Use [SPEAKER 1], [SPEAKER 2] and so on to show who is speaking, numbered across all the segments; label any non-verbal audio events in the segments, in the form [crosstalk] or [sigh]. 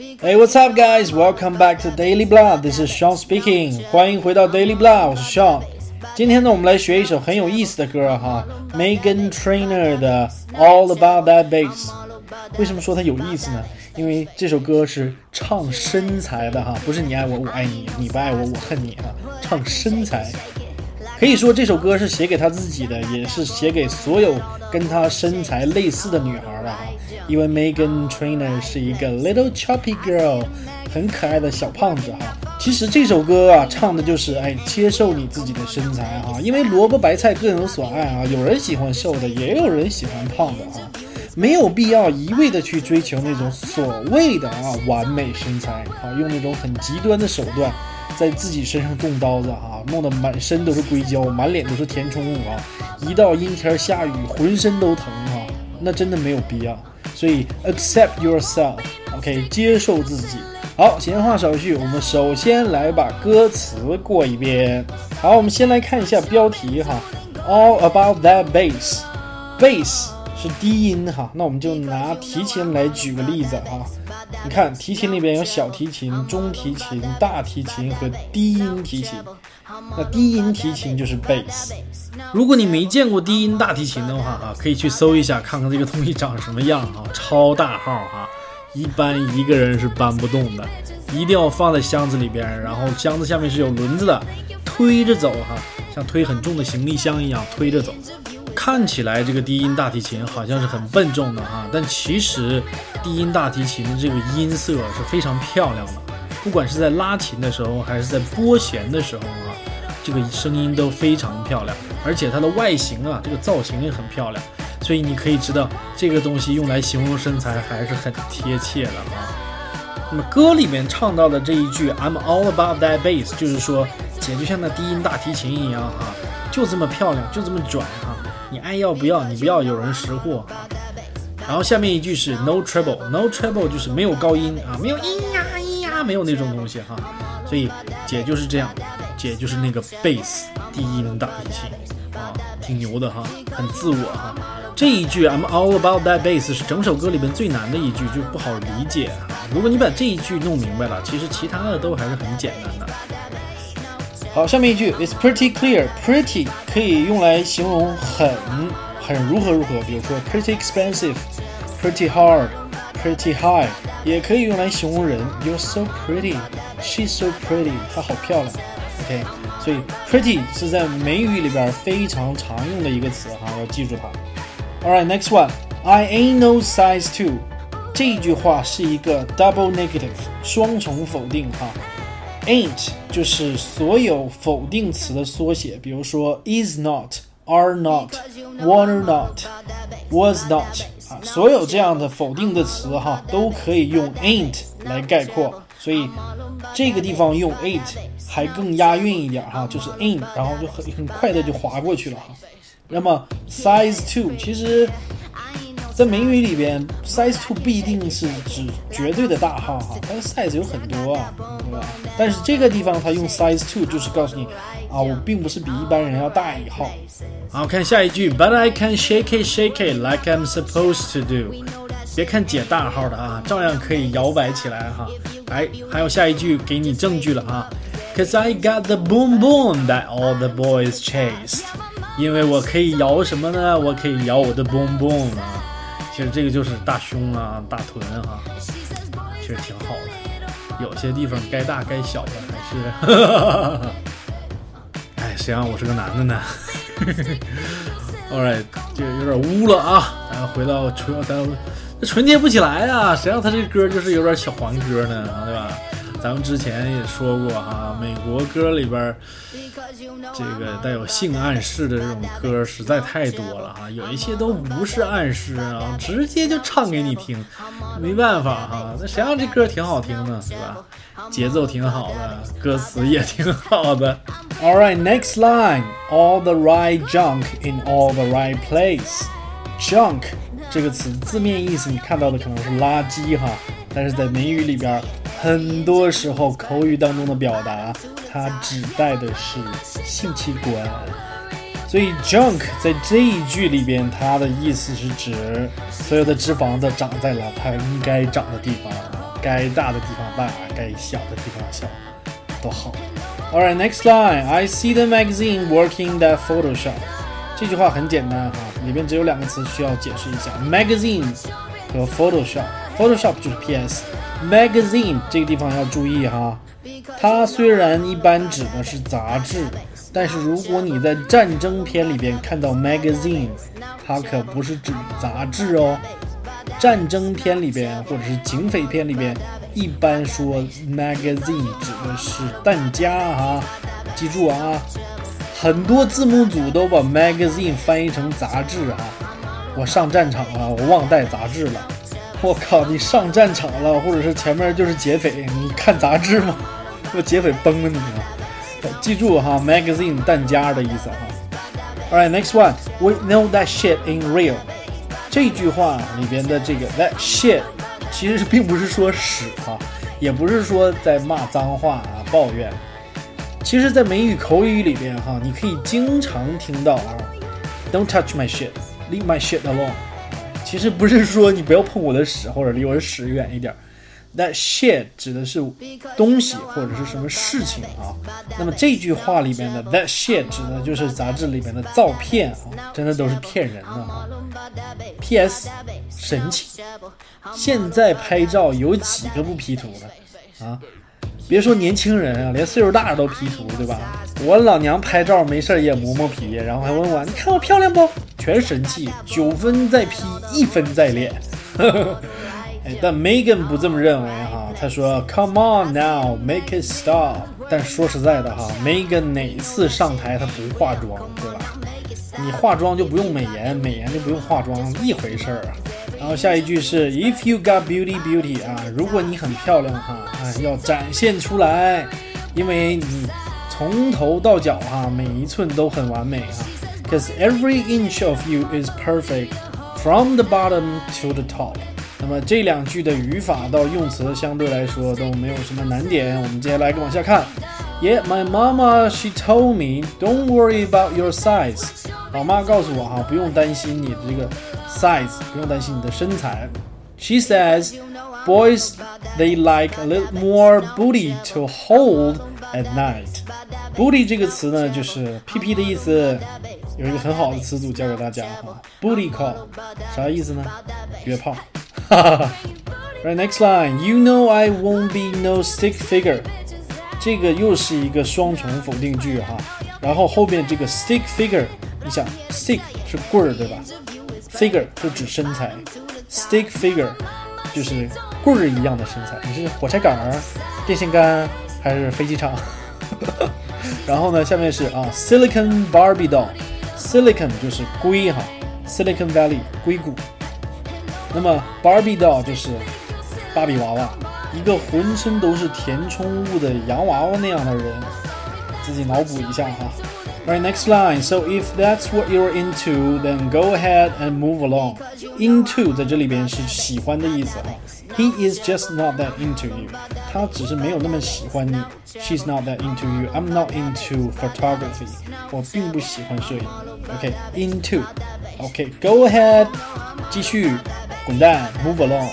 [SPEAKER 1] Hey, what's up, guys? Welcome back to Daily Blah. This is Sean speaking. 欢迎回到 Daily Blah，我是 Sean。今天呢，我们来学一首很有意思的歌哈，Megan Trainor 的 All About That Bass。为什么说它有意思呢？因为这首歌是唱身材的哈，不是你爱我我爱你，你不爱我我恨你哈，唱身材。可以说这首歌是写给他自己的，也是写给所有跟他身材类似的女孩的哈。因为 Megan Trainor 是一个 little chubby girl，很可爱的小胖子哈。其实这首歌啊，唱的就是哎，接受你自己的身材哈。因为萝卜白菜各有所爱啊，有人喜欢瘦的，也有人喜欢胖的哈。没有必要一味的去追求那种所谓的啊完美身材啊，用那种很极端的手段。在自己身上动刀子啊，弄得满身都是硅胶，满脸都是填充物啊！一到阴天下雨，浑身都疼啊，那真的没有必要。所以 accept yourself，OK，接受自己。好，闲话少叙，我们首先来把歌词过一遍。好，我们先来看一下标题哈，All about that bass，bass。是低音哈，那我们就拿提琴来举个例子啊。你看提琴里边有小提琴、中提琴、大提琴和低音提琴。那低音提琴就是 bass。如果你没见过低音大提琴的话哈，可以去搜一下，看看这个东西长什么样啊，超大号哈，一般一个人是搬不动的，一定要放在箱子里边，然后箱子下面是有轮子的，推着走哈，像推很重的行李箱一样推着走。看起来这个低音大提琴好像是很笨重的哈，但其实低音大提琴的这个音色是非常漂亮的，不管是在拉琴的时候还是在拨弦的时候啊，这个声音都非常漂亮，而且它的外形啊，这个造型也很漂亮，所以你可以知道这个东西用来形容身材还是很贴切的啊。那么歌里面唱到的这一句 "I'm all about that bass"，就是说姐就像那低音大提琴一样哈，就这么漂亮，就这么拽哈。你爱要不要？你不要有人识货。然后下面一句是 no treble，no treble 就是没有高音啊，没有咿呀咿呀，没有那种东西哈。所以姐就是这样，姐就是那个 bass 低音大提琴啊，挺牛的哈，很自我哈。这一句 I'm all about that bass 是整首歌里边最难的一句，就不好理解。如果你把这一句弄明白了，其实其他的都还是很简单的。好，下面一句，It's pretty clear。Pretty 可以用来形容很很如何如何，比如说 pretty expensive、pretty hard、pretty high，也可以用来形容人，You're so pretty, she's so pretty，她好漂亮。OK，所以 pretty 是在美语里边非常常用的一个词哈，要记住它。All right, next one. I ain't no size two。这句话是一个 double negative，双重否定哈。Ain't 就是所有否定词的缩写，比如说 is not、are not、were not、was not 啊，所有这样的否定的词哈，都可以用 ain't 来概括。所以这个地方用 it 还更押韵一点哈，就是 in，然后就很很快的就划过去了哈。那么 size two 其实。在美语里边，size two 不一定是指绝对的大号哈，它的 size 有很多啊，对吧？但是这个地方它用 size two 就是告诉你啊，我并不是比一般人要大一号。好，看下一句，But I can shake it, shake it like I'm supposed to do。别看姐大号的啊，照样可以摇摆起来哈。哎，还有下一句给你证据了啊，Cause I got the boom boom that all the boys chased。因为我可以摇什么呢？我可以摇我的 boom boom 啊。其实这个就是大胸啊，大臀哈，其实挺好的。有些地方该大该小的还是，[laughs] 哎，谁让我是个男的呢？All right，这有点污了啊。咱回到纯，咱纯洁不起来啊。谁让他这歌就是有点小黄歌呢？对吧？咱们之前也说过哈，美国歌里边这个带有性暗示的这种歌实在太多了哈，有一些都不是暗示啊，直接就唱给你听，没办法哈，那谁让这歌挺好听呢，是吧？节奏挺好的，歌词也挺好的。[laughs] All right, next line, all the right junk in all the right place. Junk 这个词字面意思你看到的可能是垃圾哈，但是在美语里边。很多时候，口语当中的表达，它指代的是性器官，所以 junk 在这一句里边，它的意思是指所有的脂肪都长在了它应该长的地方。该大的地方大，该小的地方小，都好。All right, next line. I see the magazine working that Photoshop. 这句话很简单哈，里边只有两个词需要解释一下：magazine 和 Photoshop。Photoshop 就是 PS。Magazine 这个地方要注意哈，它虽然一般指的是杂志，但是如果你在战争片里边看到 magazine，它可不是指杂志哦。战争片里边或者是警匪片里边，一般说 magazine 指的是弹夹啊。记住啊，很多字幕组都把 magazine 翻译成杂志啊。我上战场了，我忘带杂志了。我靠，你上战场了，或者是前面就是劫匪，你看杂志吗？那劫匪崩了你啊！记住哈，magazine 弹夹的意思哈。All right, next one. We know that shit in real. 这句话里边的这个 that shit，其实并不是说屎哈，也不是说在骂脏话啊抱怨。其实，在美语口语里边哈，你可以经常听到啊，Don't touch my shit, leave my shit alone。其实不是说你不要碰我的屎，或者离我的屎远一点。That shit 指的是东西或者是什么事情啊？那么这句话里面的 that shit 指的就是杂志里面的照片啊，真的都是骗人的啊。P.S. 神奇，现在拍照有几个不 P 图的啊？别说年轻人啊，连岁数大的都 P 图，对吧？我老娘拍照没事也磨磨皮，然后还问我你看我漂亮不？全神器，九分在 P，一分在练。[laughs] 但 Megan 不这么认为哈，他说 Come on now, make it stop。但说实在的哈，Megan 哪次上台她不化妆，对吧？你化妆就不用美颜，美颜就不用化妆，一回事儿啊。然后下一句是 If you got beauty, beauty 啊，如果你很漂亮哈，啊要展现出来，因为你从头到脚哈，每一寸都很完美哈。Cause every inch of you is perfect from the bottom to the top。那么这两句的语法到用词相对来说都没有什么难点。我们接下来往下看。Yeah, my mama she told me don't worry about your size。老妈告诉我哈，不用担心你的这个 size，不用担心你的身材。She says boys they like a little more booty to hold at night。booty 这个词呢，就是屁屁的意思。有一个很好的词组教给大家哈，booty call，啥意思呢？约炮。right, next [laughs] line. You know I won't be no stick figure. 这个又是一个双重否定句哈。然后后边这个 stick figure，你想 stick 是棍儿对吧 ？figure 就指身材，stick figure 就是棍儿一样的身材。你是火柴杆儿、电线杆还是飞机场？[laughs] 然后呢，下面是啊，Silicon Barbie doll，Silicon 就是硅哈，Silicon Valley 硅谷。那么，Barbie doll 就是芭比娃娃，一个浑身都是填充物的洋娃娃那样的人，自己脑补一下哈。Right, next line. So if that's what you're into, then go ahead and move along. Into 在这里边是喜欢的意思哈。He is just not that into you. 他只是没有那么喜欢你。She's not that into you. I'm not into photography. 我并不喜欢摄影。OK, into. OK, go ahead. 继续。滚蛋，move along。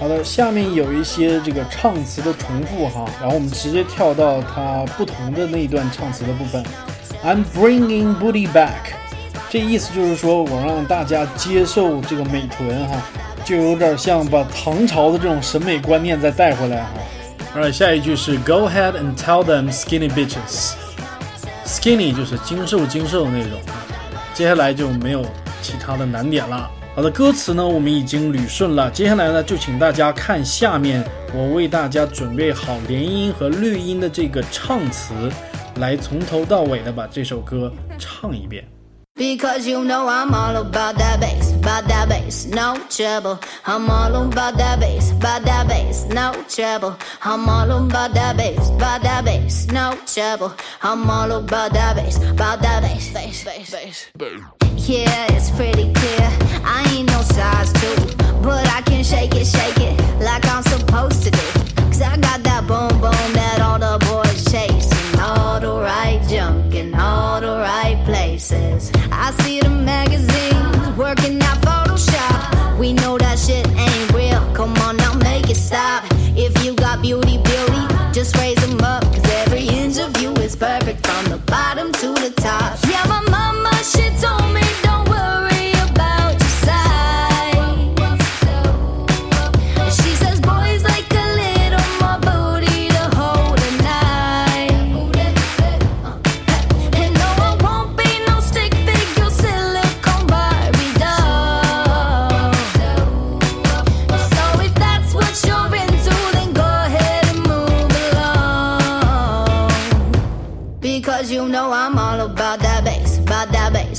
[SPEAKER 1] 好的，下面有一些这个唱词的重复哈，然后我们直接跳到它不同的那一段唱词的部分。 I'm bringing booty back，这意思就是说我让大家接受这个美臀哈，就有点像把唐朝的这种审美观念再带回来哈。Alright，下一句是 Go ahead and tell them skinny bitches。Skinny 就是精瘦精瘦的那种，接下来就没有其他的难点了。好的，歌词呢我们已经捋顺了，接下来呢就请大家看下面我为大家准备好连音和绿音的这个唱词，来从头到尾的把这首歌唱一遍。Because you know I'm all about that bass, about that bass, no trouble. I'm all about that bass, about that bass, no trouble. I'm all about that bass, about that bass, no trouble. I'm all about that bass, about that bass, bass, bass, bass. Yeah, it's pretty clear. I ain't no size two, but I can shake it, shake it like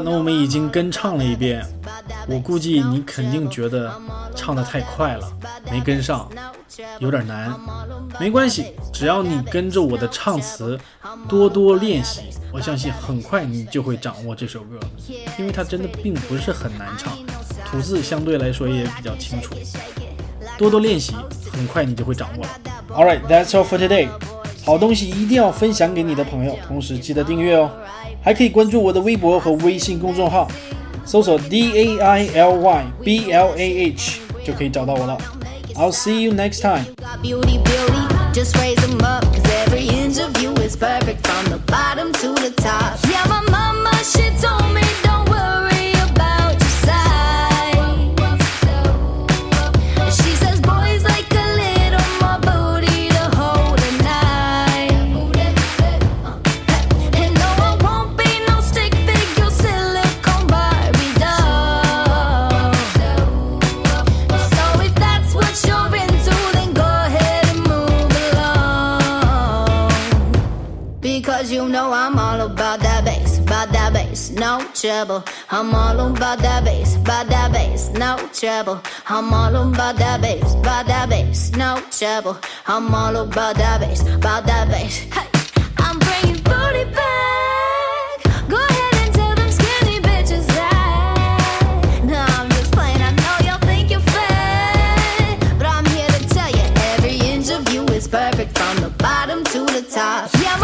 [SPEAKER 1] 那我们已经跟唱了一遍，我估计你肯定觉得唱得太快了，没跟上，有点难。没关系，只要你跟着我的唱词多多练习，我相信很快你就会掌握这首歌，因为它真的并不是很难唱，吐字相对来说也比较清楚。多多练习，很快你就会掌握了。All right, that's all for today. 好东西一定要分享给你的朋友，同时记得订阅哦，还可以关注我的微博和微信公众号，搜索 D A I L Y B L A H 就可以找到我了。I'll see you next time.
[SPEAKER 2] Because you know I'm all about that bass, about that bass, no trouble. I'm all about that bass, about that bass, no trouble. I'm all about that bass, about that bass, no trouble. I'm all about that bass, about that bass. Hey, I'm bringing booty back. Go ahead and tell them skinny bitches that. I'm just playing. I know y'all think you're fat, but I'm here to tell you every inch of you is perfect from the bottom to the top. Yeah,